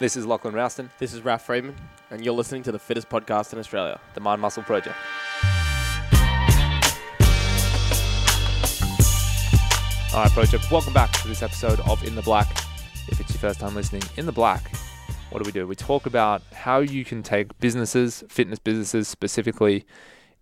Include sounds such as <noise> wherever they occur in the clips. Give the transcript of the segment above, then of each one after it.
This is Lachlan Rouston, This is Ralph Freeman, and you're listening to the fittest podcast in Australia. the Mind Muscle Project. All right, Project, welcome back to this episode of In the Black. If it's your first time listening, In the Black, what do we do? We talk about how you can take businesses, fitness businesses specifically,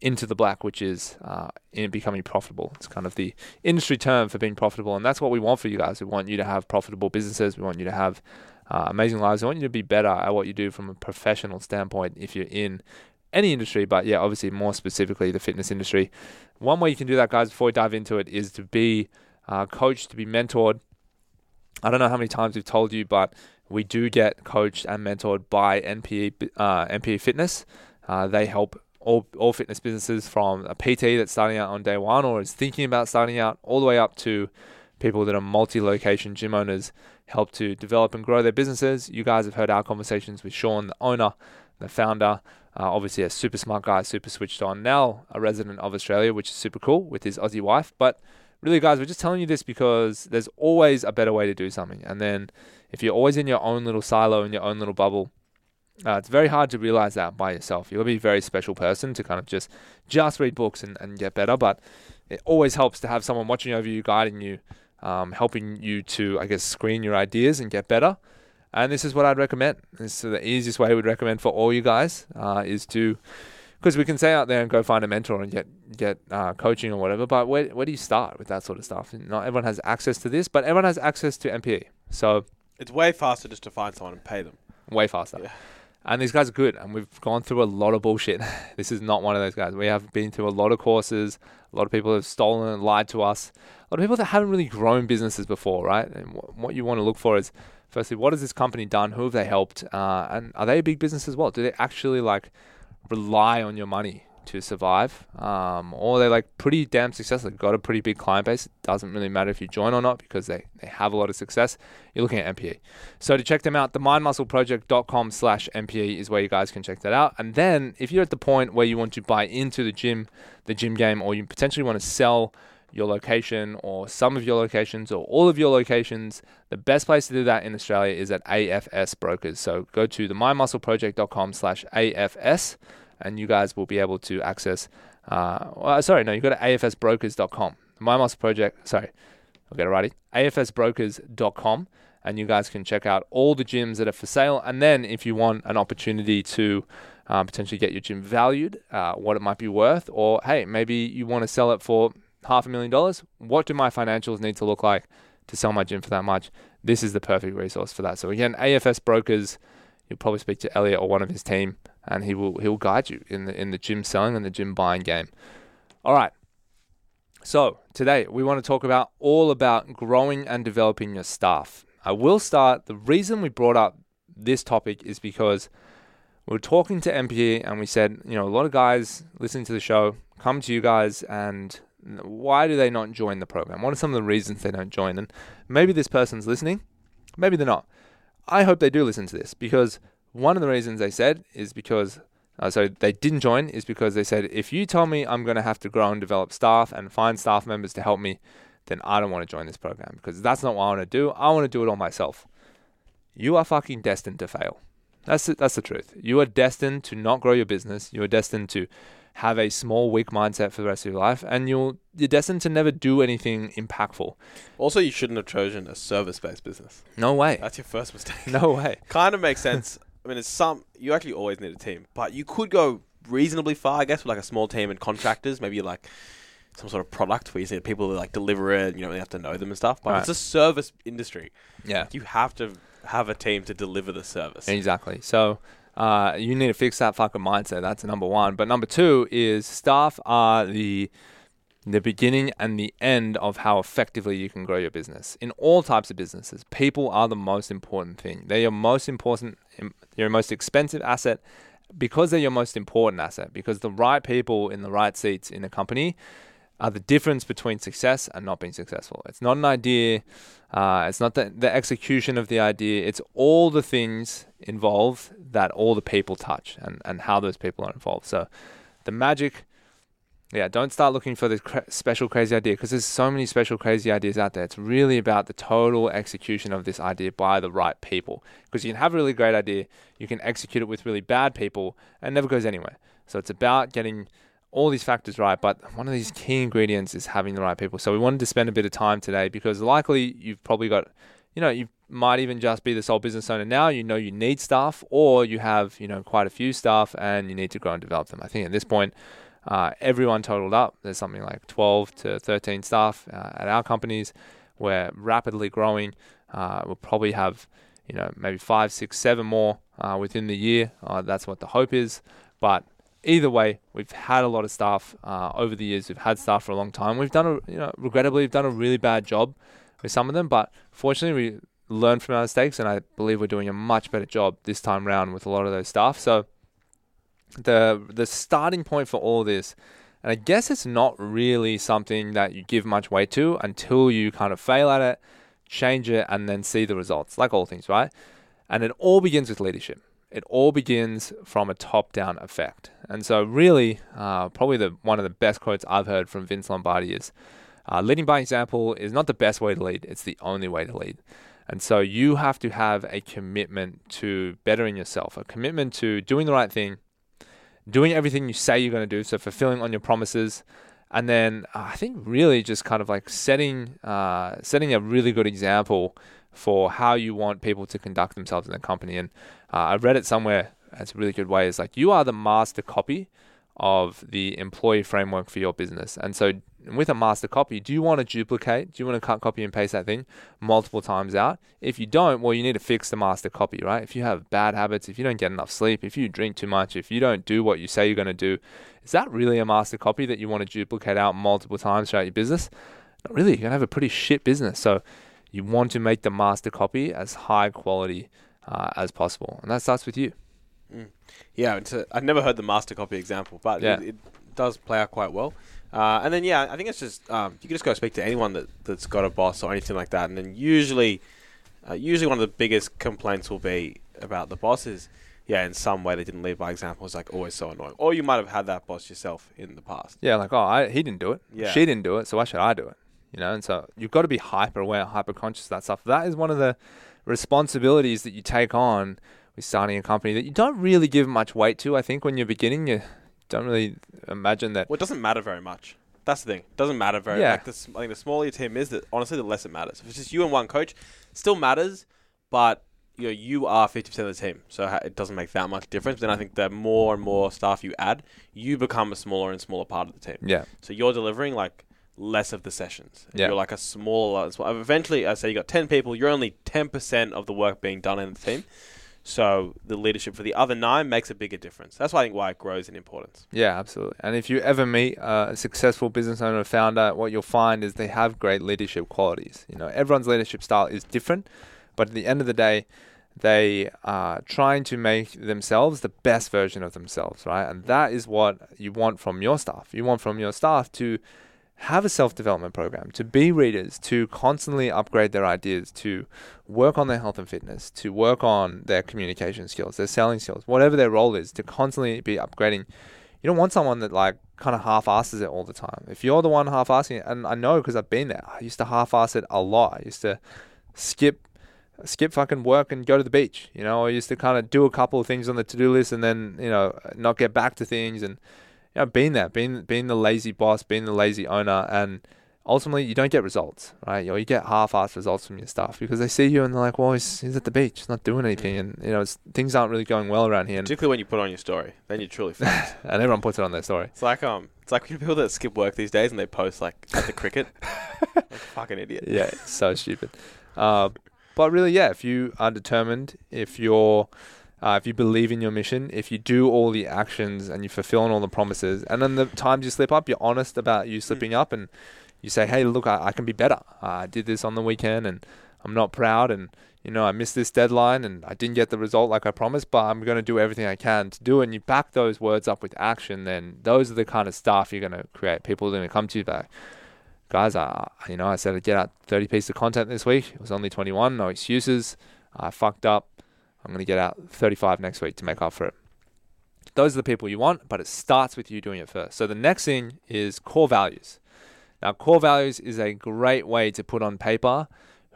into the black, which is uh, in becoming profitable. It's kind of the industry term for being profitable, and that's what we want for you guys. We want you to have profitable businesses. We want you to have uh, amazing lives. I want you to be better at what you do from a professional standpoint if you're in any industry, but yeah, obviously more specifically the fitness industry. One way you can do that, guys, before we dive into it, is to be uh, coached, to be mentored. I don't know how many times we've told you, but we do get coached and mentored by NPE uh, NPE Fitness. Uh, they help all, all fitness businesses from a PT that's starting out on day one or is thinking about starting out, all the way up to people that are multi-location gym owners, help to develop and grow their businesses. You guys have heard our conversations with Sean, the owner, the founder. Uh, obviously, a super smart guy, super switched on. Now a resident of Australia, which is super cool with his Aussie wife. But really, guys, we're just telling you this because there's always a better way to do something. And then if you're always in your own little silo, in your own little bubble, uh, it's very hard to realize that by yourself. You'll be a very special person to kind of just just read books and, and get better. But it always helps to have someone watching over you, guiding you, um, helping you to, I guess, screen your ideas and get better. And this is what I'd recommend. This is the easiest way we'd recommend for all you guys uh, is to, because we can say out there and go find a mentor and get get uh, coaching or whatever. But where where do you start with that sort of stuff? Not everyone has access to this, but everyone has access to NPE. So It's way faster just to find someone and pay them. way faster. Yeah. And these guys are good, and we've gone through a lot of bullshit. <laughs> this is not one of those guys. We have been through a lot of courses. A lot of people have stolen and lied to us. A lot of people that haven't really grown businesses before, right? And wh- what you want to look for is, firstly, what has this company done? Who have they helped? Uh, and are they a big business as well? Do they actually like rely on your money to survive? Um, or are like pretty damn successful? They've got a pretty big client base. It doesn't really matter if you join or not because they, they have a lot of success. You're looking at NPE. So to check them out, the mindmuscleproject.com slash NPE is where you guys can check that out. And then if you're at the point where you want to buy into the gym, the gym game, or you potentially want to sell your location or some of your locations or all of your locations, the best place to do that in Australia is at AFS Brokers. So go to the mindmuscleproject.com slash AFS and you guys will be able to access, uh, well, sorry, no, you go to afsbrokers.com. Mind Muscle Project, sorry, I'll get it righty, afsbrokers.com and you guys can check out all the gyms that are for sale. And then if you want an opportunity to um, potentially get your gym valued, uh, what it might be worth, or hey, maybe you want to sell it for half a million dollars, what do my financials need to look like to sell my gym for that much? This is the perfect resource for that. So again, AFS Brokers, you'll probably speak to Elliot or one of his team, and he will he will guide you in the in the gym selling and the gym buying game. All right. So today we want to talk about all about growing and developing your staff. I will start. The reason we brought up this topic is because we were talking to NPE and we said, you know, a lot of guys listening to the show come to you guys and why do they not join the program? What are some of the reasons they don't join? And maybe this person's listening, maybe they're not. I hope they do listen to this because one of the reasons they said is because, uh, so they didn't join is because they said, if you tell me I'm going to have to grow and develop staff and find staff members to help me, then I don't want to join this program because that's not what I want to do. I want to do it all myself. You are fucking destined to fail. That's the, that's the truth. You are destined to not grow your business. You are destined to have a small, weak mindset for the rest of your life, and you'll you're destined to never do anything impactful. Also, you shouldn't have chosen a service-based business. No way. That's your first mistake. No way. <laughs> kind of makes sense. I mean, it's some you actually always need a team, but you could go reasonably far, I guess, with like a small team and contractors. Maybe like some sort of product where you see people like deliver it. And You don't really have to know them and stuff. But Right. it's a service industry. Yeah. You have to have a team to deliver the service. Exactly. So uh, you need to fix that fucking mindset. That's number one. But number two is staff are the the beginning and the end of how effectively you can grow your business. In all types of businesses, people are the most important thing. They're your most important, they're your most expensive asset because they're your most important asset. Because the right people in the right seats in a company are the difference between success and not being successful. It's not an idea. Uh, it's not the, the execution of the idea. It's all the things involved that all the people touch and, and how those people are involved. So the magic Yeah, don't start looking for the cra- special crazy idea because there's so many special crazy ideas out there. It's really about the total execution of this idea by the right people. Because you can have a really great idea, you can execute it with really bad people, and never goes anywhere. So it's about getting all these factors right, but one of these key ingredients is having the right people. So we wanted to spend a bit of time today because likely you've probably got, you know, you might even just be the sole business owner now. You know you need staff, or you have, you know, quite a few staff and you need to grow and develop them. I think at this point, uh, everyone totaled up. There's something like 12 to 13 staff uh, at our companies. We're rapidly growing. Uh, we'll probably have, you know, maybe five, six, seven more uh, within the year. Uh, that's what the hope is. But either way, we've had a lot of staff uh, over the years. We've had staff for a long time. We've done a, you know, regrettably, we've done a really bad job with some of them. But fortunately, we learned from our mistakes, and I believe we're doing a much better job this time round with a lot of those staff. So the the starting point for all this, and I guess it's not really something that you give much weight to until you kind of fail at it, change it, and then see the results. Like all things, right? And it all begins with leadership. It all begins from a top-down effect. And so, really, uh, probably the one of the best quotes I've heard from Vince Lombardi is, uh, "Leading by example is not the best way to lead; it's the only way to lead." And so, you have to have a commitment to bettering yourself, a commitment to doing the right thing, doing everything you say you're going to do, so fulfilling on your promises, and then uh, I think really just kind of like setting uh, setting a really good example for how you want people to conduct themselves in the company. And uh, I read it somewhere. It's a really good way. It's like you are the master copy of the employee framework for your business. And so with a master copy, do you want to duplicate? Do you want to cut, copy, and paste that thing multiple times out? If you don't, well, you need to fix the master copy, right? If you have bad habits, if you don't get enough sleep, if you drink too much, if you don't do what you say you're going to do, is that really a master copy that you want to duplicate out multiple times throughout your business? Not really. You're going to have a pretty shit business. So you want to make the master copy as high quality uh, as possible. And that starts with you. Mm. Yeah, it's a, I've never heard the master copy example, but Yeah. it, it does play out quite well. Uh, and then yeah, I think it's just um, you can just go speak to anyone that that's got a boss or anything like that, and then usually, uh, usually one of the biggest complaints will be about the bosses. Yeah, in some way they didn't lead by example. It's like always so annoying. Or you might have had that boss yourself in the past. Yeah, like, oh, I, he didn't do it. Yeah. She didn't do it, so why should I do it? You know, and so you've got to be hyper aware, hyper conscious of that stuff. That is one of the responsibilities that you take on with starting a company that you don't really give much weight to. I think when you're beginning, you don't really imagine that. Well, it doesn't matter very much. That's the thing. It doesn't matter very. Yeah. Like the, I think the smaller your team is, that honestly, the less it matters. If it's just you and one coach, still matters, but you know you are fifty percent of the team, so it doesn't make that much difference. But then I think the more and more staff you add, you become a smaller and smaller part of the team. Yeah, So you're delivering like less of the sessions. Yeah. You're like a smaller. Eventually, I say you got ten people. You're only ten percent of the work being done in the team. So the leadership for the other nine makes a bigger difference. That's why I think why it grows in importance. yeah, absolutely. And if you ever meet a successful business owner or founder, what you'll find is they have great leadership qualities. You know, everyone's leadership style is different, but at the end of the day, they are trying to make themselves the best version of themselves, right? And that is what you want from your staff. You want from your staff to have a self development program, to be readers, to constantly upgrade their ideas, to work on their health and fitness, to work on their communication skills, their selling skills, whatever their role is, to constantly be upgrading. You don't want someone that like kind of half asses it all the time. If you're the one half assing it, and I know because I've been there, I used to half ass it a lot. I used to skip skip fucking work and go to the beach. You know, I used to kind of do a couple of things on the to do list and then, you know, not get back to things and you know, being there, being being the lazy boss, being the lazy owner and ultimately you don't get results, right? You know, you get half-assed results from your stuff because they see you and they're like, "Well, he's, he's at the beach, he's not doing anything," and you know, it's, things aren't really going well around here, and, Particularly when you put on your story, then you're truly <laughs> and everyone puts it on their story. It's like um, it's like people that skip work these days and they post like at the cricket. <laughs> like fucking idiot. yeah, it's so stupid. Uh, but really, yeah, if you are determined, if you're, uh, if you believe in your mission, if you do all the actions and you fulfill on all the promises, and then the times you slip up, you're honest about you slipping up, and you say, hey, look, I, I can be better. I did this on the weekend, and I'm not proud, and you know, I missed this deadline, and I didn't get the result like I promised, but I'm going to do everything I can to do it. And you back those words up with action, then those are the kind of stuff you're going to create. People are going to come to you back guys, uh, you know, I said I'd get out 30 pieces of content this week. It was only 21, no excuses. I fucked up. I'm going to get out 35 next week to make up for it. those are the people you want, but it starts with you doing it first. So the next thing is core values. Now, core values is a great way to put on paper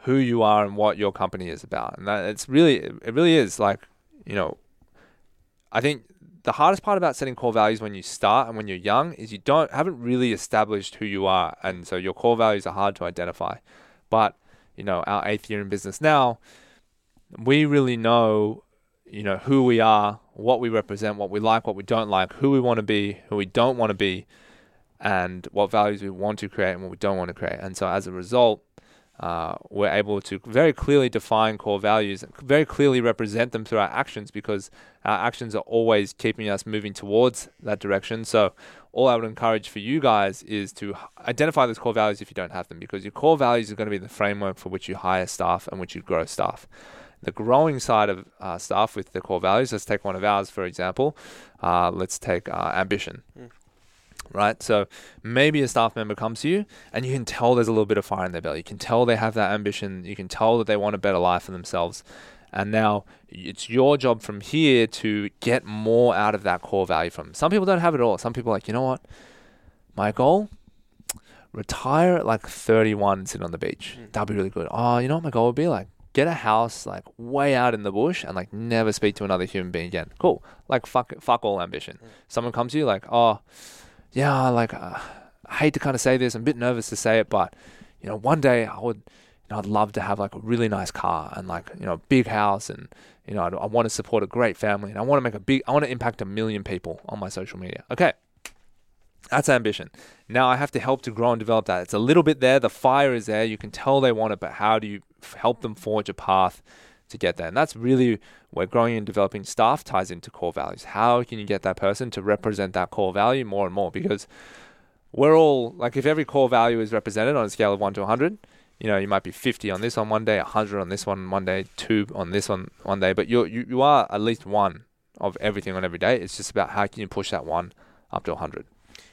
who you are and what your company is about. And that it's really it really is like, you know, I think the hardest part about setting core values when you start and when you're young is you don't haven't really established who you are and so your core values are hard to identify. But, you know, our eighth year in business now, we really know, you know, who we are, what we represent, what we like, what we don't like, who we want to be, who we don't want to be, and what values we want to create and what we don't want to create. And so as a result, uh, we're able to very clearly define core values, very clearly represent them through our actions because our actions are always keeping us moving towards that direction. So, all I would encourage for you guys is to identify those core values if you don't have them, because your core values are going to be the framework for which you hire staff and which you grow staff. The growing side of uh, staff with the core values, let's take one of ours, for example. Uh, let's take uh, ambition. Mm right? So maybe a staff member comes to you and you can tell there's a little bit of fire in their belly. You can tell they have that ambition. You can tell that they want a better life for themselves. And now it's your job from here to get more out of that core value from them. Some people don't have it all. Some people are like, you know what? My goal, retire at like 31 and sit on the beach. Mm. That'd be really good. Oh, you know what my goal would be? Like, get a house like way out in the bush and like never speak to another human being again. Cool. Like, fuck, fuck all ambition. Mm. Someone comes to you like, oh, yeah, like uh, I hate to kind of say this, I'm a bit nervous to say it, but you know, one day I would, you know, I'd love to have like a really nice car and like you know, a big house, and you know, I'd, I want to support a great family, and I want to make a big, I want to impact a million people on my social media. Okay, that's ambition. Now I have to help to grow and develop that. It's a little bit there. The fire is there. You can tell they want it, but how do you help them forge a path to get there? And that's really where growing and developing staff ties into core values. How can you get that person to represent that core value more and more? Because we're all like, if every core value is represented on a scale of one to 100, you know, you might be 50 on this on one day, 100 on this one one day, two on this one one day, but you're, you, you are at least one of everything on every day. It's just about how can you push that one up to 100.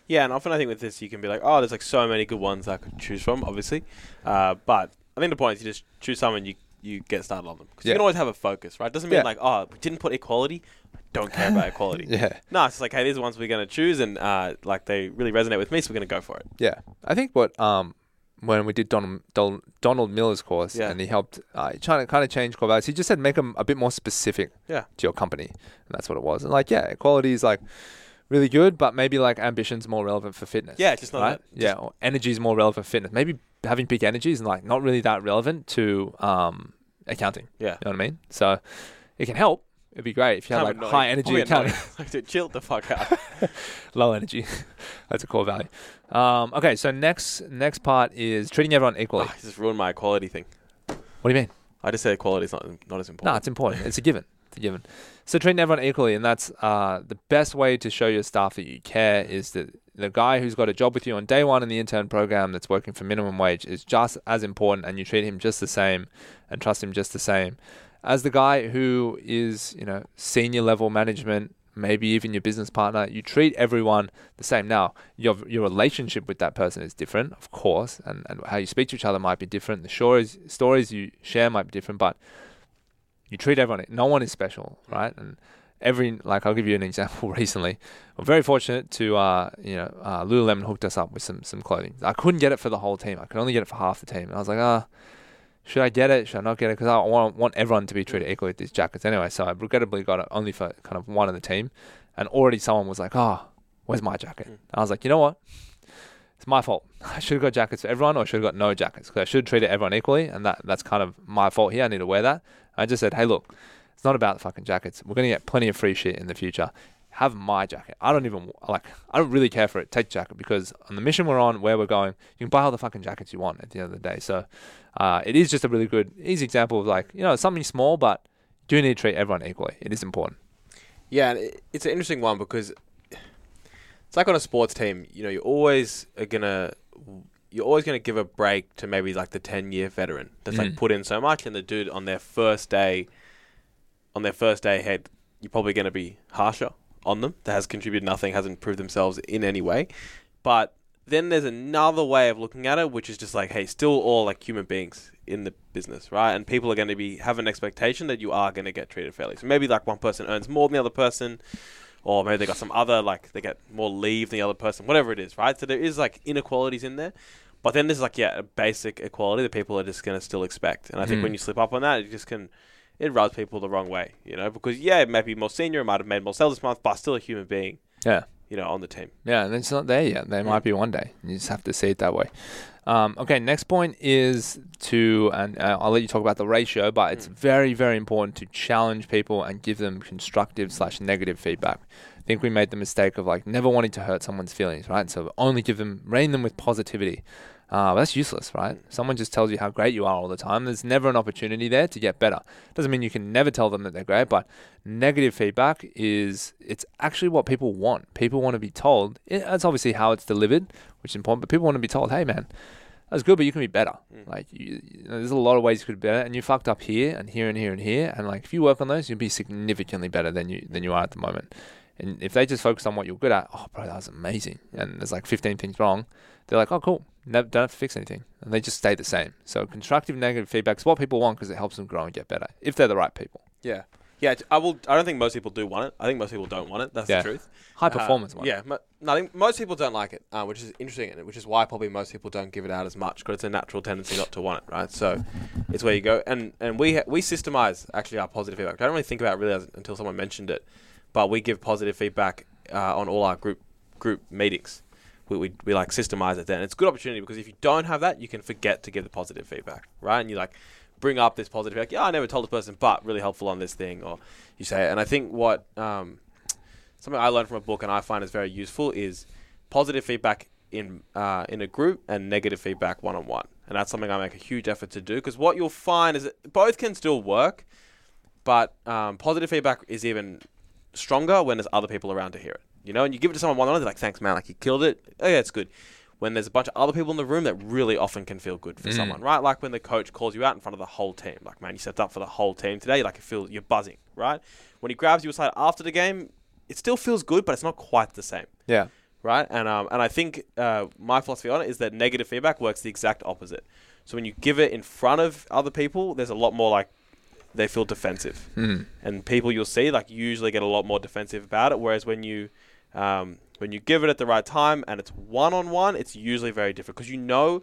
Yeah, and often I think with this, you can be like, oh, there's like so many good ones I could choose from, obviously. Uh, but I think the point is you just choose someone you you get started on them because yeah. you can always have a focus, right? Doesn't mean yeah. like oh, we didn't put equality. Don't care about equality. <laughs> yeah. No, it's like hey, these are ones we're going to choose, and uh, like they really resonate with me, so we're going to go for it. Yeah, I think what um when we did Donald Don, Donald Miller's course, yeah. and he helped uh, trying to kind of change core values. He just said make them a bit more specific. Yeah. To your company, and that's what it was. And like yeah, equality is like really good, but maybe like ambition's more relevant for fitness. Yeah, just not right. Just yeah, or energy is more relevant for fitness. Maybe having big energy is like not really that relevant to um accounting. Yeah. You know what I mean? So it can help. It'd be great if you had like high energy accounting. <laughs> like to chill the fuck out. <laughs> Low energy. <laughs> That's a core value. Um, okay, so next next part is treating everyone equally. Oh, just ruined my equality thing. What do you mean? I just said equality is not not as important. No, it's important. it's a given. It's a given. So treating everyone equally, and that's uh, the best way to show your staff that you care is that the guy who's got a job with you on day one in the intern program that's working for minimum wage is just as important and you treat him just the same and trust him just the same as the guy who is, you know, senior level management, maybe even your business partner. You treat everyone the same. Now, your your relationship with that person is different, of course, and, and how you speak to each other might be different. The stories stories you share might be different, but you treat everyone. No one is special, right? And every like I'll give you an example <laughs> recently. I'm very fortunate to uh, you know uh, Lululemon hooked us up with some some clothing. I couldn't get it for the whole team. I could only get it for half the team. And I was like, ah, should I get it? Should I not get it? Because I want want everyone to be treated equally with these jackets anyway. So I regrettably got it only for kind of one of the team, and already someone was like, oh, where's my jacket? Mm. I was like, you know what? It's my fault. <laughs> I should have got jackets for everyone, or I should have got no jackets because I should have treated everyone equally, and that that's kind of my fault here. I need to wear that. I just said, hey, look it's not about the fucking jackets. We're gonna get plenty of free shit in the future. Have my jacket. I don't even like. I don't really care for it. Take jacket because on the mission we're on, where we're going, you can buy all the fucking jackets you want at the end of the day. So, uh, it is just a really good, easy example of like you know something small, but do need to treat everyone equally. It is important. Yeah, it's an interesting one because it's like on a sports team. You know, you always are gonna you're always going to give a break to maybe like the 10 year veteran that's mm. like put in so much and the dude on their first day on their first day ahead, you're probably going to be harsher on them. That has contributed nothing, hasn't proved themselves in any way. But then there's another way of looking at it, which is just like, hey, still all like human beings in the business, right? And people are going to be have an expectation that you are going to get treated fairly. So maybe like one person earns more than the other person, or maybe they got some other like they get more leave than the other person, whatever it is, right? So there is like inequalities in there. But then there's like yeah, a basic equality that people are just gonna still expect. And I think Mm. when you slip up on that, it just can it rubs people the wrong way, you know, because yeah, it might be more senior, it might have made more sales this month, but still a human being, Yeah. you know, on the team. Yeah, and it's not there yet. They might be one day. You just have to see it that way. Um, okay, next point is to, and uh, I'll let you talk about the ratio, but it's very, very important to challenge people and give them constructive slash negative feedback. I think we made the mistake of like never wanting to hurt someone's feelings, right? So only give them, rain them with positivity. Uh, that's useless, right? Someone just tells you how great you are all the time. There's never an opportunity there to get better. Doesn't mean you can never tell them that they're great, but negative feedback is it's actually what people want. People want to be told. It, that's obviously how it's delivered, which is important. But people want to be told, "Hey, man, that's good, but you can be better. Like, you, you know, there's a lot of ways you could be better, and you fucked up here and here and here and here. And like, if you work on those, you'll be significantly better than you than you are at the moment. And if they just focus on what you're good at, oh, bro, that was amazing. And there's like 15 things wrong. They're like, oh, cool. Never don't have to fix anything, and they just stay the same. So constructive negative feedback is what people want because it helps them grow and get better if they're the right people. Yeah. Yeah, I will. I don't think most people do want it. I think most people don't want it. That's Yeah. the truth. High Uh, performance one. Yeah, mo- no, I think most people don't like it, uh, which is interesting, and which is why probably most people don't give it out as much because it's a natural tendency not to want it, right? So it's where you go, and and we ha- we systemize actually our positive feedback. I don't really think about it really as, until someone mentioned it, but we give positive feedback uh, on all our group group meetings. We, we, we like systemize it then. It's a good opportunity because if you don't have that, you can forget to give the positive feedback, right? And you like bring up this positive feedback. Yeah, I never told this person, but really helpful on this thing, or you say it. And I think what um, something I learned from a book and I find is very useful is positive feedback in uh, in a group and negative feedback one on one. And that's something I make a huge effort to do because what you'll find is that both can still work, but um, positive feedback is even stronger when there's other people around to hear it. You know, and you give it to someone one on one, they're like, "Thanks, man! Like you killed it. Oh yeah, it's good." When there's a bunch of other people in the room, that really often can feel good for Mm. someone, right? Like when the coach calls you out in front of the whole team, like, "Man, you stepped up for the whole team today." Like, you feel you're buzzing, right? When he grabs you aside after the game, it still feels good, but it's not quite the same Yeah. right? And um, and I think uh, my philosophy on it is that negative feedback works the exact opposite. So when you give it in front of other people, there's a lot more like they feel defensive, Mm. and people you'll see like usually get a lot more defensive about it. Whereas when you um, when you give it at the right time and it's one on one, it's usually very different because you know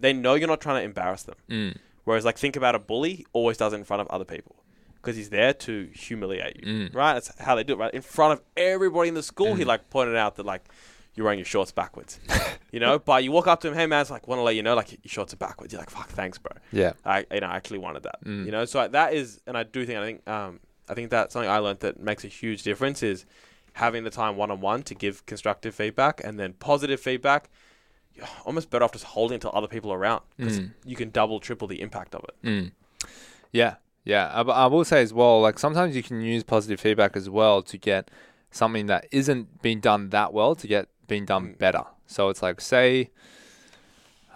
they know you're not trying to embarrass them. Mm. Whereas like think about a bully he always does it in front of other people because he's there to humiliate you, Mm. right? That's how they do it, right? In front of everybody in the school, he Mm. like pointed out that like you're wearing your shorts backwards, <laughs> you know. But you walk up to him, hey man, it's like want to let you know like your shorts are backwards. You're like fuck, thanks, bro. Yeah. I you know I actually wanted that, Mm. you know. So like, that is, and I do think I think um I think that's something I learned that makes a huge difference is having the time one on one to give constructive feedback and then positive feedback. You're almost better off just holding it until other people are around because Mm. you can double, triple the impact of it. Mm. Yeah, yeah. I, I will say as well, like sometimes you can use positive feedback as well to get something that isn't being done that well to get being done Mm. better. So it's like, say,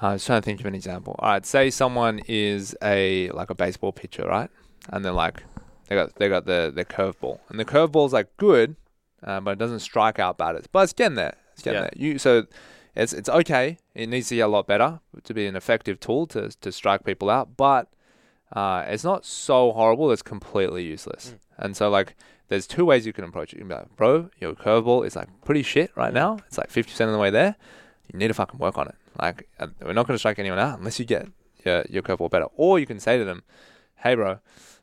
I was trying to think of an example. All right, say someone is a like a baseball pitcher, right? And they're like, they got they got the the curveball, and the curveball's like good, uh, but it doesn't strike out batters. But it's getting there. It's getting Yeah. there. You so. It's, it's okay. It needs to get a lot better to be an effective tool to, to strike people out, but uh, it's not so horrible. It's completely useless. And so like, there's two ways you can approach it. You can be like, bro, your curveball is like pretty shit right now. It's like 50% of the way there. You need to fucking work on it. Like, uh, we're not going to strike anyone out unless you get your, your curveball better. Or you can say to them, hey, bro,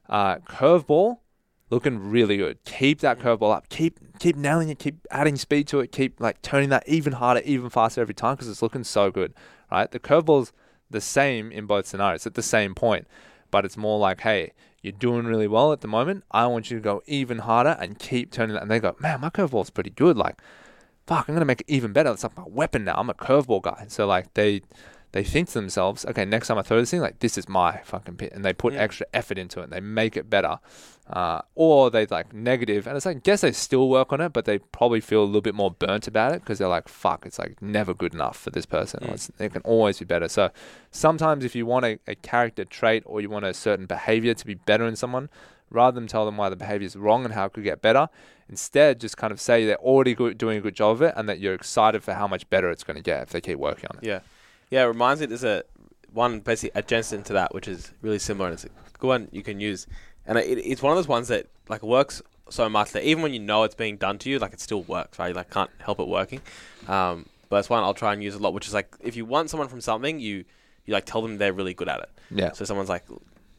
uh, curveball looking really good. Keep that curveball up. Keep keep nailing it. Keep adding speed to it. Keep like turning that even harder, even faster every time because it's looking so good, right? The curveball's the same in both scenarios at the same point, but it's more like, hey, you're doing really well at the moment. I want you to go even harder and keep turning that. And they go, man, my curveball's pretty good. Like, fuck, I'm gonna make it even better. It's like my weapon now. I'm a curveball guy. So like they they think to themselves, okay, next time I throw this thing, like this is my fucking pit, and they put Mm. extra effort into it. and They make it better, uh, or they like negative, and it's like I guess they still work on it, but they probably feel a little bit more burnt about it because they're like, fuck, it's like never good enough for this person. Or Mm. it can always be better. So sometimes if you want a, a character trait or you want a certain behavior to be better in someone, rather than tell them why the behavior is wrong and how it could get better, instead just kind of say they're already good, doing a good job of it and that you're excited for how much better it's going to get if they keep working on it. Yeah, yeah. It reminds me. There's a one basically adjacent to that, which is really similar, and it's a good one you can use. And it, it's one of those ones that like works so much that even when you know it's being done to you, like it still works, right? You like can't help it working. Um, but it's one I'll try and use a lot, which is like if you want someone from something, you you like tell them they're really good at it. Yeah. So someone's like,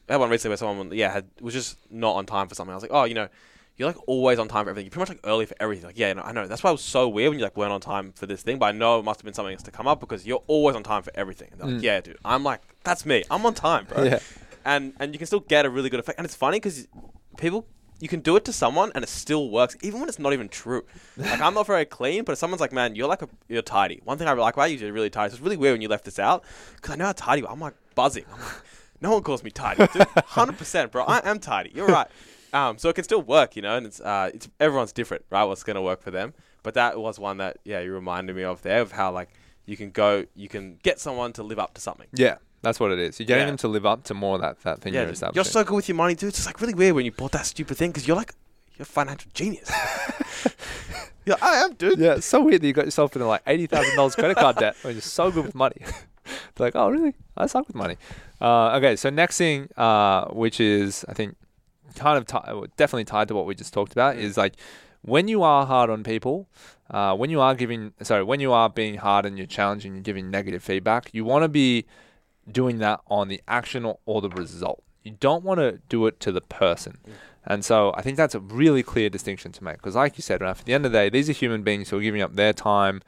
I had one recently where someone yeah had, was just not on time for something. I was like, oh, you know, you're like always on time for everything. You're pretty much like early for everything. Like yeah, no, I know. That's why it was so weird when you like weren't on time for this thing. But I know it must have been something else to come up because you're always on time for everything. And they're like, Mm. yeah, dude. I'm like, that's me. I'm on time, bro Yeah. and and you can still get a really good effect. And it's funny because people, you can do it to someone and it still works, even when it's not even true. Like I'm not very clean, but if someone's like, "Man, you're like a you're tidy." One thing I like about you is you're really tidy. So it's really weird when you left this out because I know how tidy. you are. I'm like buzzing. I'm like, no one calls me tidy. <laughs> Hundred percent, bro. I am tidy. You're right. Um, so it can still work, you know, and it's uh, it's everyone's different, right? What's gonna work for them. But that was one that yeah, you reminded me of there of how like you can go, you can get someone to live up to something. Yeah. That's what it is. You're getting Yeah. them to live up to more of that, that thing Yeah, you're establishing. you're so good with your money, dude. It's like really weird when you bought that stupid thing because you're like you're a financial genius. <laughs> you're like, I am, dude. Yeah, it's so weird that you got yourself in like eighty thousand dollars credit card debt when you're so good with money. <laughs> They're like, oh really? I suck with money. Uh, okay, so next thing, uh, which is I think kind of ti- definitely tied to what we just talked about, is like when you are hard on people, uh, when you are giving, sorry, when you are being hard and you're challenging, you're giving negative feedback, you want to be doing that on the action or, or the result. You don't want to do it to the person. And so I think that's a really clear distinction to make because, like you said, Raf, at the end of the day, these are human beings who are giving up their time,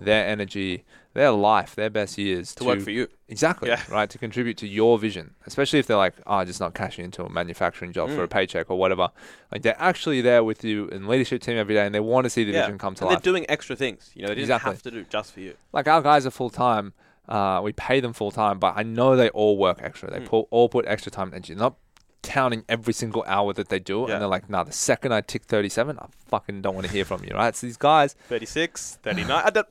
their energy, their life, their best years To work for you. Exactly. Yeah. Right. To contribute to your vision, especially if they're like, oh, just not cashing into a manufacturing job for Mm. a paycheck or whatever. Like they're actually there with you in leadership team every day and they want to see the Yeah. vision come to And life. they're doing extra things. You know, they didn't Exactly. have to do just for you. like our guys are full time. Uh, we pay them full time, but I know they all work extra. They Mm. pull, all put extra time and energy. They're not counting every single hour that they do, Yeah. and they're like, "Nah, the second I tick 37, I fucking don't want to hear from you." Right? So these guys, 36, 39. I don't,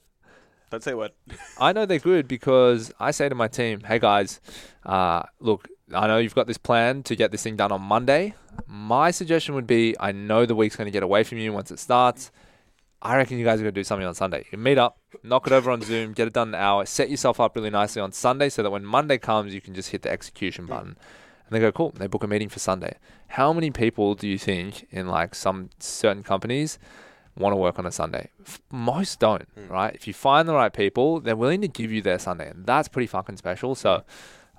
don't say a word. I know they're good because I say to my team, "Hey guys, uh, look, I know you've got this plan to get this thing done on Monday. My suggestion would be, I know the week's going to get away from you once it starts. I reckon you guys are going to do something on Sunday. You meet up, knock it over on Zoom, get it done in an hour, set yourself up really nicely on Sunday so that when Monday comes, you can just hit the execution button." And they go, cool. They book a meeting for Sunday. How many people do you think in like some certain companies want to work on a Sunday? Most don't, Mm. right? If you find the right people, they're willing to give you their Sunday, and that's pretty fucking special. So,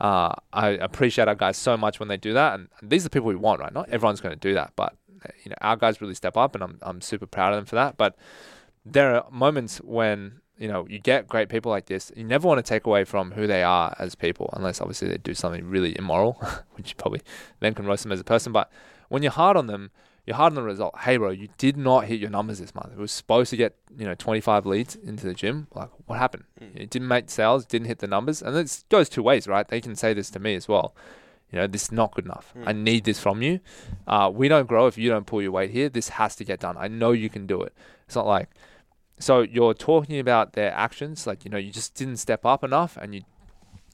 uh, I appreciate our guys so much when they do that, and, these are the people we want, right? Not everyone's going to do that, but you know, our guys really step up, and I'm I'm super proud of them for that. But there are moments when you know you get great people like this. You never want to take away from who they are as people, unless obviously they do something really immoral, <laughs> which you probably then can roast them as a person. But when you're hard on them, you're hard on the result. Hey, bro, you did not hit your numbers this month. It was supposed to get you know 25 leads into the gym. Like, what happened? Mm. It didn't make sales, didn't hit the numbers, and it goes two ways, right? They can say this to me as well. You know, this is not good enough. Mm. I need this from you. Uh, we don't grow if you don't pull your weight here. This has to get done. I know you can do it. It's not like so you're talking about their actions, like you know, you just didn't step up enough, and you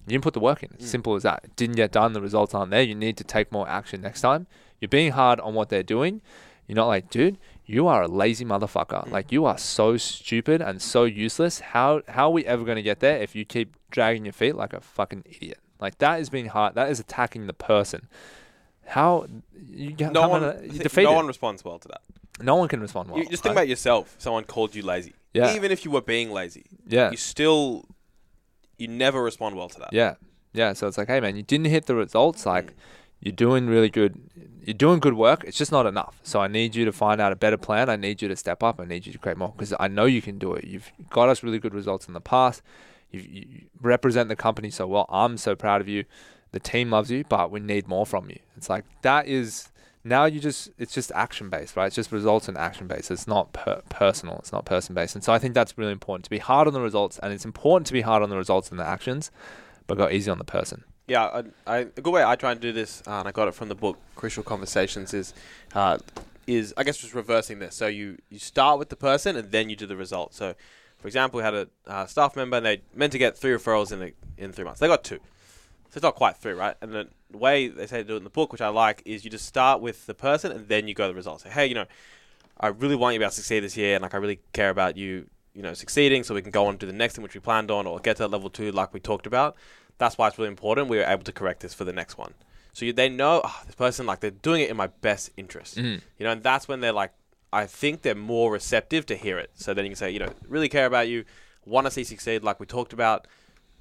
you didn't put the work in. It's Mm. simple as that. It didn't get done. The results aren't there. You need to take more action next time. You're being hard on what they're doing. You're not like, dude, you are a lazy motherfucker. Like you are so stupid and so useless. How how are we ever going to get there if you keep dragging your feet like a fucking idiot? Like that is being hard. That is attacking the person. How you get No one, in you think defeat no one responds well to that. no one can respond well. you just think right? about yourself. Someone called you lazy, Yeah. even if you were being lazy, yeah. you still, you never respond well to that. Yeah. Yeah. So it's like, hey man, you didn't hit the results. Like Mm. You're doing really good you're doing good work. It's just not enough. So I need you to find out a better plan. I need you to step up. I need you to create more because I know you can do it. You've got us really good results in the past. You, you represent the company so well. I'm so proud of you. The team loves you, but we need more from you. It's like that is now you just it's just action based, right? It's just results and action based. It's not per- personal. It's not person based. And so I think that's really important to be hard on the results, and it's important to be hard on the results and the actions, but go easy on the person. Yeah, I, I, a good way I try and do this, uh, and I got it from the book Crucial Conversations, is uh, is I guess just reversing this. So you you start with the person and then you do the result. So, for example, we had a uh, staff member and they meant to get three referrals in a, in three months. They got two, so it's not quite three, right? And the way they say to do it in the book, which I like, is you just start with the person and then you go the result. Say, hey, you know, I really want you to be able to succeed this year, and like I really care about you, you know, succeeding, so we can go on to the next thing which we planned on, or get to that level two like we talked about. That's why it's really important. We were able to correct this for the next one. So you, they know oh, this person like they're doing it in my best interest. Mm. You know, and that's when they're like, I think they're more receptive to hear it. So then you can say, you know, really care about you, want to see succeed, like we talked about.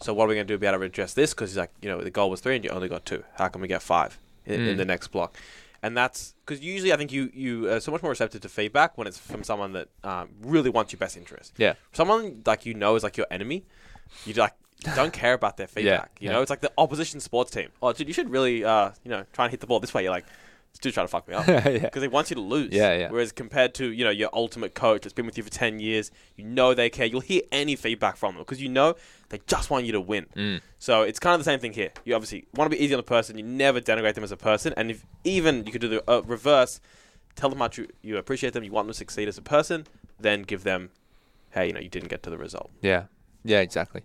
So what are we going to do to be able to address this? Because he's like, you know, the goal was three and you only got two. How can we get five in, in Mm. the next block? And that's because usually I think you you are so much more receptive to feedback when it's from someone that um, really wants your best interest. Yeah. Someone like you know is like your enemy. You like don't care about their feedback. you yeah. know, it's like the opposition sports team. Oh, dude, you should really uh, you know try and hit the ball this way. You're like, this dude's trying to fuck me up <laughs> yeah. because they want you to lose. Yeah, yeah. Whereas compared to you know your ultimate coach that's been with you for ten years, you know they care. You'll hear any feedback from them because you know they just want you to win. Mm. So it's kind of the same thing here. You obviously want to be easy on the person. You never denigrate them as a person, and if even you could do the uh, reverse, tell them how much you, you appreciate them, you want them to succeed as a person, then give them, hey, you know, you didn't get to the result. Yeah, yeah, exactly.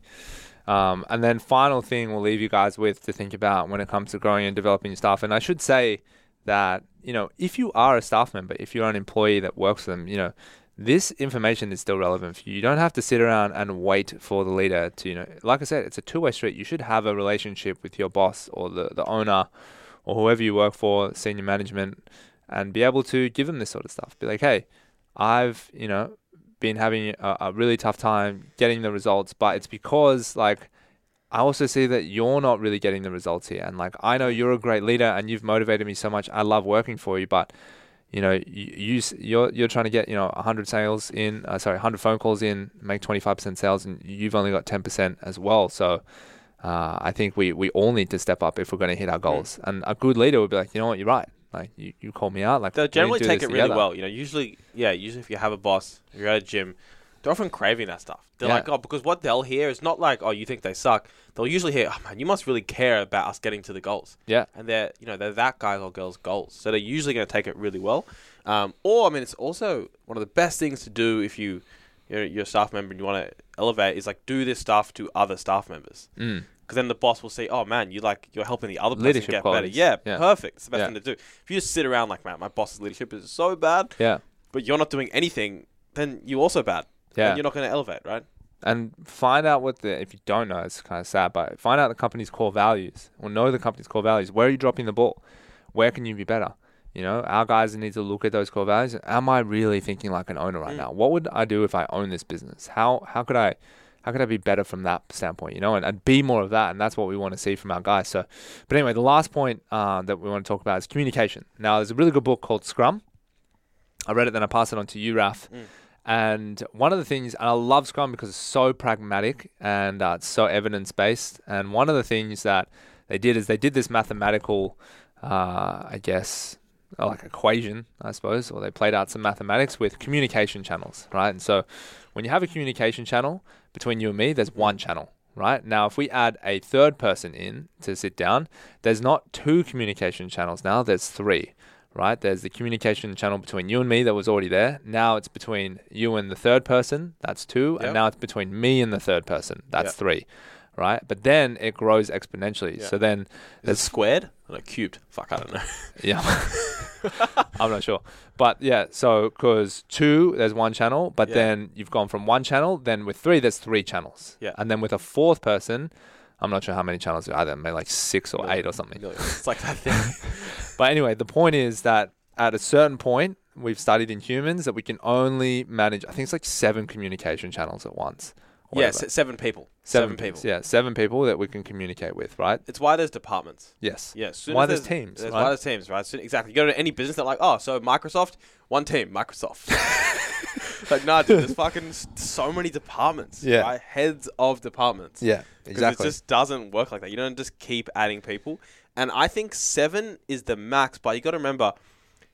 Um, and then final thing we'll leave you guys with to think about when it comes to growing and developing your staff. And I should say that you know if you are a staff member, if you're an employee that works for them, you know this information is still relevant for you. You don't have to sit around and wait for the leader to you know. Like I said, it's a two-way street. You should have a relationship with your boss or the the owner or whoever you work for, senior management, and be able to give them this sort of stuff. Be like, hey, I've you know been having a, a really tough time getting the results, but it's because like I also see that you're not really getting the results here, and like I know you're a great leader and you've motivated me so much. I love working for you, but you know you, you s- you're you're trying to get you know 100 sales in, uh, sorry, 100 phone calls in, make 25% sales, and you've only got 10% as well. So. Uh, I think we, we all need to step up if we're going to hit our goals. And a good leader would be like, you know what, you're right. Like you, you call me out. Like didn't generally take it really together. well. You know, usually, yeah, usually if you have a boss, if you're at a gym, they're often craving that stuff. They're Yeah. like, oh, because what they'll hear is not like, oh, you think they suck. They'll usually hear, oh man, you must really care about us getting to the goals. Yeah. and they're you know they're that guy's or girl's goals. So they're usually going to take it really well. Um, or I mean, it's also one of the best things to do if you you're, you're a staff member and you want to elevate is like do this stuff to other staff members. Mm. Because then the boss will see, oh man, you like you're helping the other person Leadership get qualities. better. Yeah, Yeah. perfect. It's the best Yeah. thing to do. If you just sit around like, man, my boss's leadership is so bad, Yeah. but you're not doing anything, then you're also bad. Yeah. and you're not going to elevate, right? and find out what the if you don't know it's kind of sad but find out the company's core values or know the company's core values where are you dropping the ball where can you be better you know our guys need to look at those core values am i really thinking like an owner right Mm. now what would i do if i own this business how how could i how could I be better from that standpoint, you know, and, and be more of that? And that's what we want to see from our guys. So, but anyway, the last point uh, that we want to talk about is communication. Now, there's a really good book called Scrum. I read it, then I passed it on to you, Raf. Mm. And one of the things, and I love Scrum because it's so pragmatic and uh, it's so evidence based. And one of the things that they did is they did this mathematical, uh, I guess, like equation, I suppose, or they played out some mathematics with communication channels, right? And so when you have a communication channel between you and me, there's one channel, right? Now, if we add a third person in to sit down, there's not two communication channels now, there's three right? There's the communication channel between you and me that was already there. Now it's between you and the third person. That's two. Yep. And now it's between me and the third person. That's Yep. three, right? But then it grows exponentially. Yeah. So then, Is it squared like cubed? Fuck, I don't know. <laughs> yeah. <laughs> I'm not sure. But yeah, so because two, there's one channel, but Yeah. then you've gone from one channel, then with three, there's three channels. Yeah. And then with a fourth person, I'm not sure how many channels there are there, maybe like six or Million- eight or something. million. It's like that <laughs> thing. But anyway, the point is that at a certain point, we've studied in humans that we can only manage, I think it's like seven communication channels at once. Whatever. se- seven people. seven, Seven, people. Yeah, seven people that we can communicate with, right? It's why there's departments. Yes. Yeah, Why as there's teams, There's right? why there's teams, right? Soon, exactly. You go to any business, they're like, oh, so Microsoft, one team, Microsoft. <laughs> <laughs> like, nah, dude, there's fucking so many departments. Yeah. Right? Heads of departments. Yeah, exactly. It just doesn't work like that. You don't just keep adding people. And I think seven is the max, but you got to remember,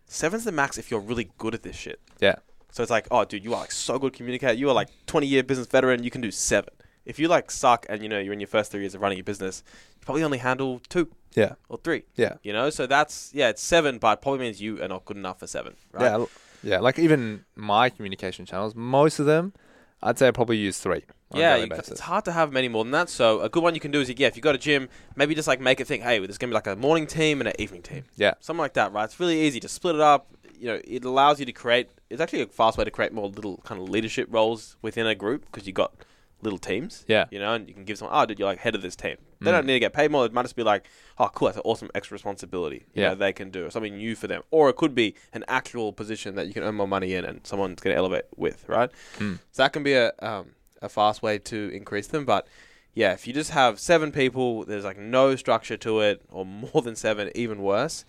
seven's the max if you're really good at this shit. yeah. So it's like, oh, dude, you are like so good communicator. You are like 20 year business veteran. You can do seven. If you like suck and you know you're in your first three years of running your business, you probably only handle two Yeah. or three. Yeah. You know, so that's yeah, it's seven, but it probably means you are not good enough for seven. Right? Yeah. Yeah. Like even my communication channels, most of them, I'd say I probably use three. Yeah, you, it's hard to have many more than that. So a good one you can do is yeah, if you go to gym, maybe just like make it think, hey, there's gonna be like a morning team and an evening team, Yeah. something like that, right? It's really easy to split it up. You know, it allows you to create. It's actually a fast way to create more little kind of leadership roles within a group because you got little teams. Yeah. You know, and you can give someone, oh, dude, you're like head of this team. They Mm. don't need to get paid more. It might just be like, oh, cool, that's an awesome extra responsibility. You Yeah. know, they can do something new for them, or it could be an actual position that you can earn more money in, and someone's going to elevate with, right? Mm. So that can be a um, a fast way to increase them, but. Yeah, if you just have seven people, there's like no structure to it, or <laughs> more than seven, even worse.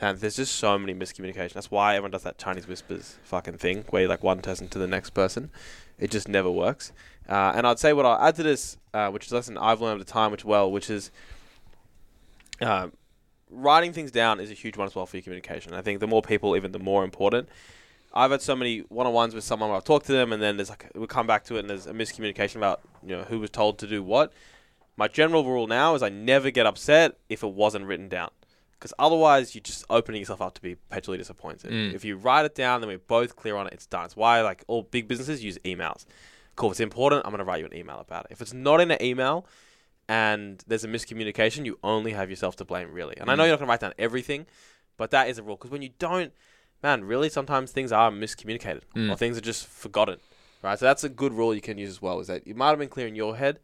And there's just so many miscommunication. That's why everyone does that Chinese whispers fucking thing, where you like one person to the next person. It just never works. Uh, and I'd say what I'll add to this, uh, which is a lesson I've learned over time, which well, which is uh, writing things down is a huge one as well for your communication. I think the more people, even the more important. I've had so many one-on-ones with someone where I've talked to them, and then there's like we come back to it, and there's a miscommunication about you know who was told to do what. My general rule now is I never get upset if it wasn't written down, because otherwise you're just opening yourself up to be perpetually disappointed. Mm. If you write it down, then we're both clear on it. It's done. It's why like all big businesses use emails. Cool. If it's important, I'm gonna write you an email about it. If it's not in an email, and there's a miscommunication, you only have yourself to blame, really. And I know Mm. you're not going to write down everything, but that is a rule. Because when you don't, man, really, sometimes things are miscommunicated Mm. or things are just forgotten, right? So that's a good rule you can use as well. Is that it might have been clear in your head,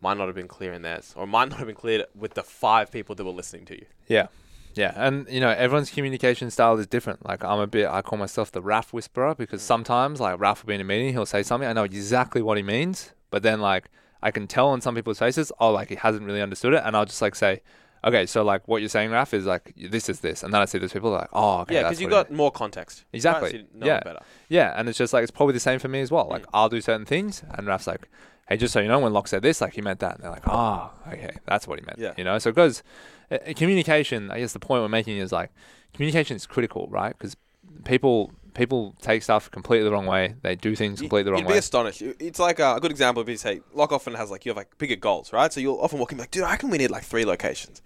might not have been clear in theirs, or might <laughs> not have been clear with the five people that were listening to you. Yeah. Yeah. And, you know, everyone's communication style is different. Like, I'm a bit, I call myself the Raf whisperer because sometimes, like, Raf will be in a meeting, he'll say something, I know exactly what he means, but then, like, I can tell on some people's faces, oh, like, he hasn't really understood it. And I'll just, like, say, okay, so, like, what you're saying, Raf, is like, this is this. And then I see those people like, oh, okay. yeah, because you got more context. Exactly. Yeah. better. Yeah, and it's just like it's probably the same for me as well. Like Mm. I'll do certain things, and Raf's like, "Hey, just so you know, when Locke said this, like he meant that." And they're like, "Ah, okay, that's what he meant." Yeah. You know, so it goes. Uh, uh, communication. I guess the point we're making is like communication is critical, right? Because people people take stuff completely the wrong way. They do things completely the wrong You'd be way. astonished. It's like uh, a good example would be say Locke often has like you have like bigger goals, right? So you'll often walk in like, dude, I can we need like three locations,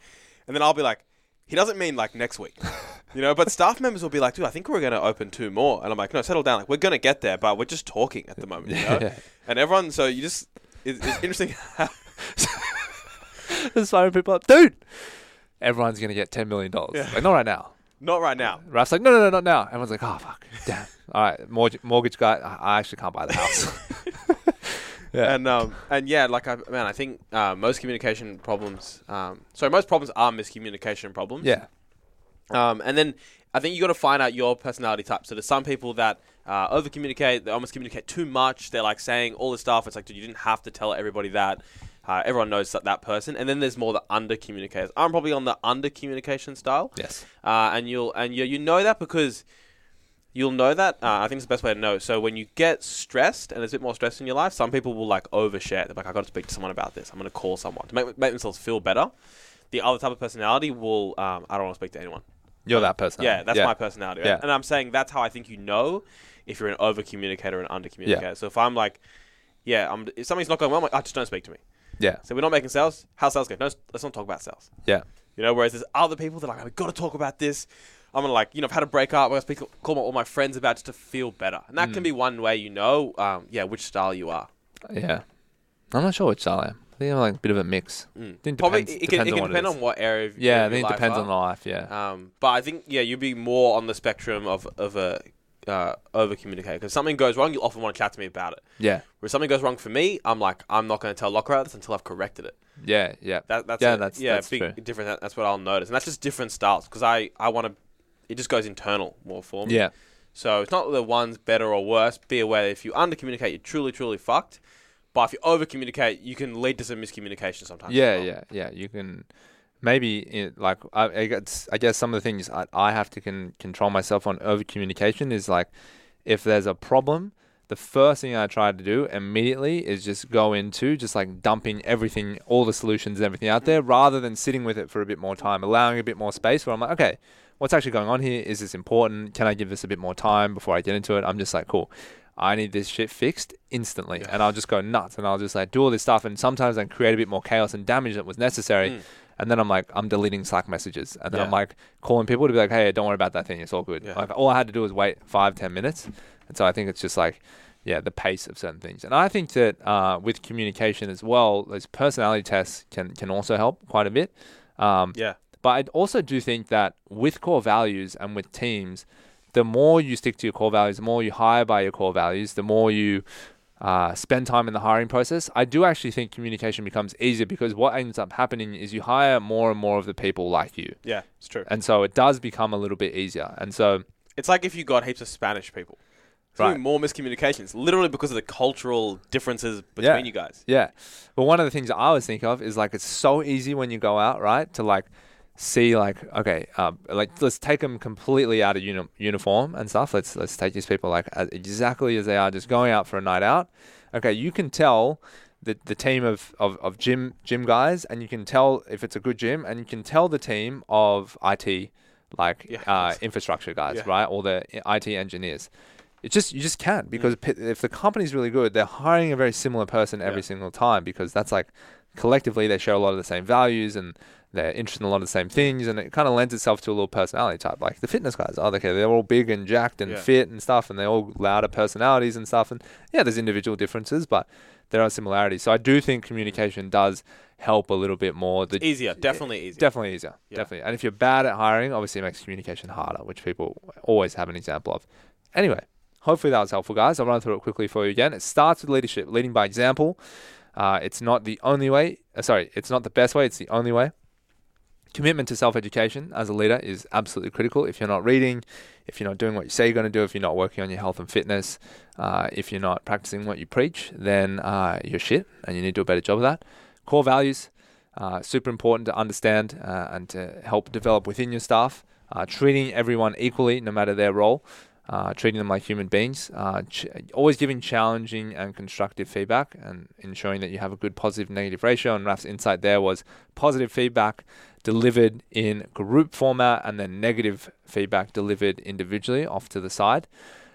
and then I'll be like, he doesn't mean like next week, you know. But staff members will be like, dude, I think we're going to open two more, and I'm like, no, settle down. Like we're going to get there, but we're just talking at the <laughs> moment, you know. yeah. and everyone, so you just it's, it's interesting. how- <laughs> There's so people, like, dude. Everyone's gonna get ten million dollars. Yeah. Like not right now. Not right now. Raf's like, no, no, no, not now. Everyone's like, oh fuck, damn. All right, mortgage, mortgage guy. I I actually can't buy the house. <laughs> yeah. And um and yeah, like I man, I think uh, most communication problems, um, sorry, most problems are miscommunication problems. yeah. Um, and then I think you got to find out your personality type. So there's some people that uh, over communicate, they almost communicate too much. They're like saying all this stuff. It's like, dude, you didn't have to tell everybody that. Uh, everyone knows that, that person. And then there's more the under communicators. I'm probably on the under communication style. Yes. Uh, and you'll and you you know that because you'll know that. Uh, I think it's the best way to know. So when you get stressed and there's a bit more stress in your life, some people will like overshare. They're like, I got to speak to someone about this. I'm going to call someone to make make themselves feel better. The other type of personality will, um, I don't want to speak to anyone. You're that person. Yeah, that's my personality. Yeah. And I'm saying that's how I think you know if you're an over communicator and under communicator. So if I'm like, yeah, I'm, if something's not going well, I'm like, oh, just don't speak to me. Yeah. So we're not making sales. How's sales going? No, let's not talk about sales. Yeah. You know, whereas there's other people that are like, we've got to talk about this. I'm gonna like, you know, I've had a breakup. I'm gonna speak, call my, all my friends about just to feel better, and that can Mm. be one way you know, um, yeah, which style you are. Yeah. I'm not sure which style I am. I think I'm like a bit of a mix. Mm. Probably depends- it can, depends it can it depend on what area. Of, Yeah, I of think it depends are. on the life. Yeah. Um, but I think yeah, you'd be more on the spectrum of of a uh, over communicator because something goes wrong, you often want to chat to me about it. Yeah. Where something goes wrong for me, I'm like, I'm not going to tell Locker about this until I've corrected it. Yeah. Yeah. That, that's Yeah, a- that's- yeah, that's big true. difference. that- That's what I'll notice, and that's just different styles because I I want to. It just goes internal more for me. Yeah. So it's not the one's better or worse. Be aware if you under communicate, you're truly truly fucked. But if you over communicate, you can lead to some miscommunication sometimes. Yeah, well. yeah, yeah. You can maybe it, like I, I guess I guess some of the things I, I have to can control myself on over communication is like if there's a problem, the first thing I try to do immediately is just go into just like dumping everything, all the solutions and everything out there, rather than sitting with it for a bit more time, allowing a bit more space. Where I'm like, okay, what's actually going on here? Is this important? Can I give this a bit more time before I get into it? I'm just like, cool. I need this shit fixed instantly, Yeah. and I'll just go nuts, and I'll just like do all this stuff, and sometimes I create a bit more chaos and damage that was necessary, Mm. and then I'm like, I'm deleting Slack messages, and then I'm like calling people to be like, hey, don't worry about that thing, it's all good. Yeah. Like all I had to do was wait five, ten minutes, and so I think it's just like, yeah, the pace of certain things, and I think that uh, with communication as well, those personality tests can can also help quite a bit. Um, Yeah. but I also do think that with core values and with teams, the more you stick to your core values, the more you hire by your core values, the more you uh, spend time in the hiring process, I do actually think communication becomes easier because what ends up happening is you hire more and more of the people like you. Yeah, it's true. And so it does become a little bit easier. And so, It's like if you got heaps of Spanish people. There's gonna be Right. more miscommunications, literally because of the cultural differences between Yeah. you guys. yeah. But one of the things I always think of is like it's so easy when you go out, right? To like see like okay, um, like let's take them completely out of uni- uniform and stuff. Let's let's take these people like as, exactly as they are, just going out for a night out. Okay, you can tell the the team of, of, of gym gym guys, and you can tell if it's a good gym, and you can tell the team of IT like Yeah, uh, infrastructure guys, Yeah. right, or the IT engineers. it just you just can't because pi if the company's really good, they're hiring a very similar person every Yeah. single time because that's like collectively they share a lot of the same values and they're interested in a lot of the same things and it kind of lends itself to a little personality type like the fitness guys oh okay they're all big and jacked and Yeah. fit and stuff and they're all louder personalities and stuff and yeah there's individual differences but there are similarities so i do think communication does help a little bit more the Easier, definitely easier. Definitely easier. Yeah. Definitely. And if you're bad at hiring, obviously it makes communication harder, which people always have an example of. Anyway, hopefully that was helpful, guys. I'll run through it quickly for you again. It starts with leadership, leading by example. Uh, it's not the only way. Uh, sorry, it's not the best way. It's the only way. Commitment to self education as a leader is absolutely critical. If you're not reading, if you're not doing what you say you're going to do, if you're not working on your health and fitness, uh, if you're not practicing what you preach, then uh, you're shit and you need to do a better job of that. Core values, uh, super important to understand uh, and to help develop within your staff. Uh, treating everyone equally, no matter their role, uh, treating them like human beings. Ch- always giving challenging and constructive feedback, and ensuring that you have a good positive negative ratio. And Raf's insight there was positive feedback delivered in group format, and then negative feedback delivered individually off to the side.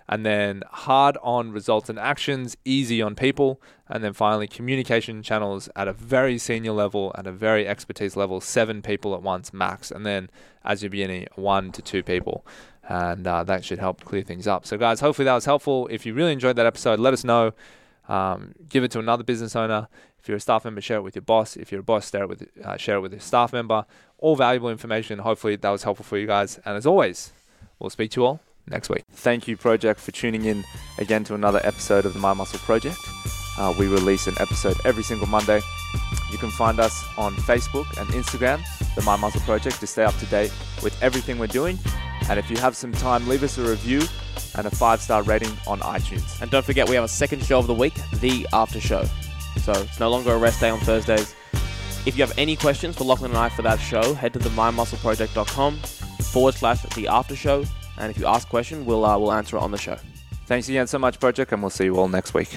And then hard on results and actions, easy on people. And then finally, communication channels at a very senior level, at a very expertise level, seven people at once max. And then as you're beginning, one to two people. And uh, that should help clear things up. So, guys, hopefully that was helpful. If you really enjoyed that episode, let us know. Um, give it to another business owner. If you're a staff member, share it with your boss. If you're a boss, share it with uh, share it with your staff member. All valuable information. Hopefully that was helpful for you guys. And as always, we'll speak to you all next week. Thank you, Project, for tuning in again to another episode of the Mind Muscle Project. Uh, we release an episode every single Monday. You can find us on Facebook and Instagram, the Mind Muscle Project, to stay up to date with everything we're doing. And if you have some time, leave us a review and a five star rating on iTunes. And don't forget, we have a second show of the week, the after show. So it's no longer a rest day on Thursdays. If you have any questions for Lachlan and I for that show, head to the mindmuscleproject.com forward slash the after show. And if you ask a question, we'll, uh, we'll answer it on the show. Thanks again so much, Project, and we'll see you all next week.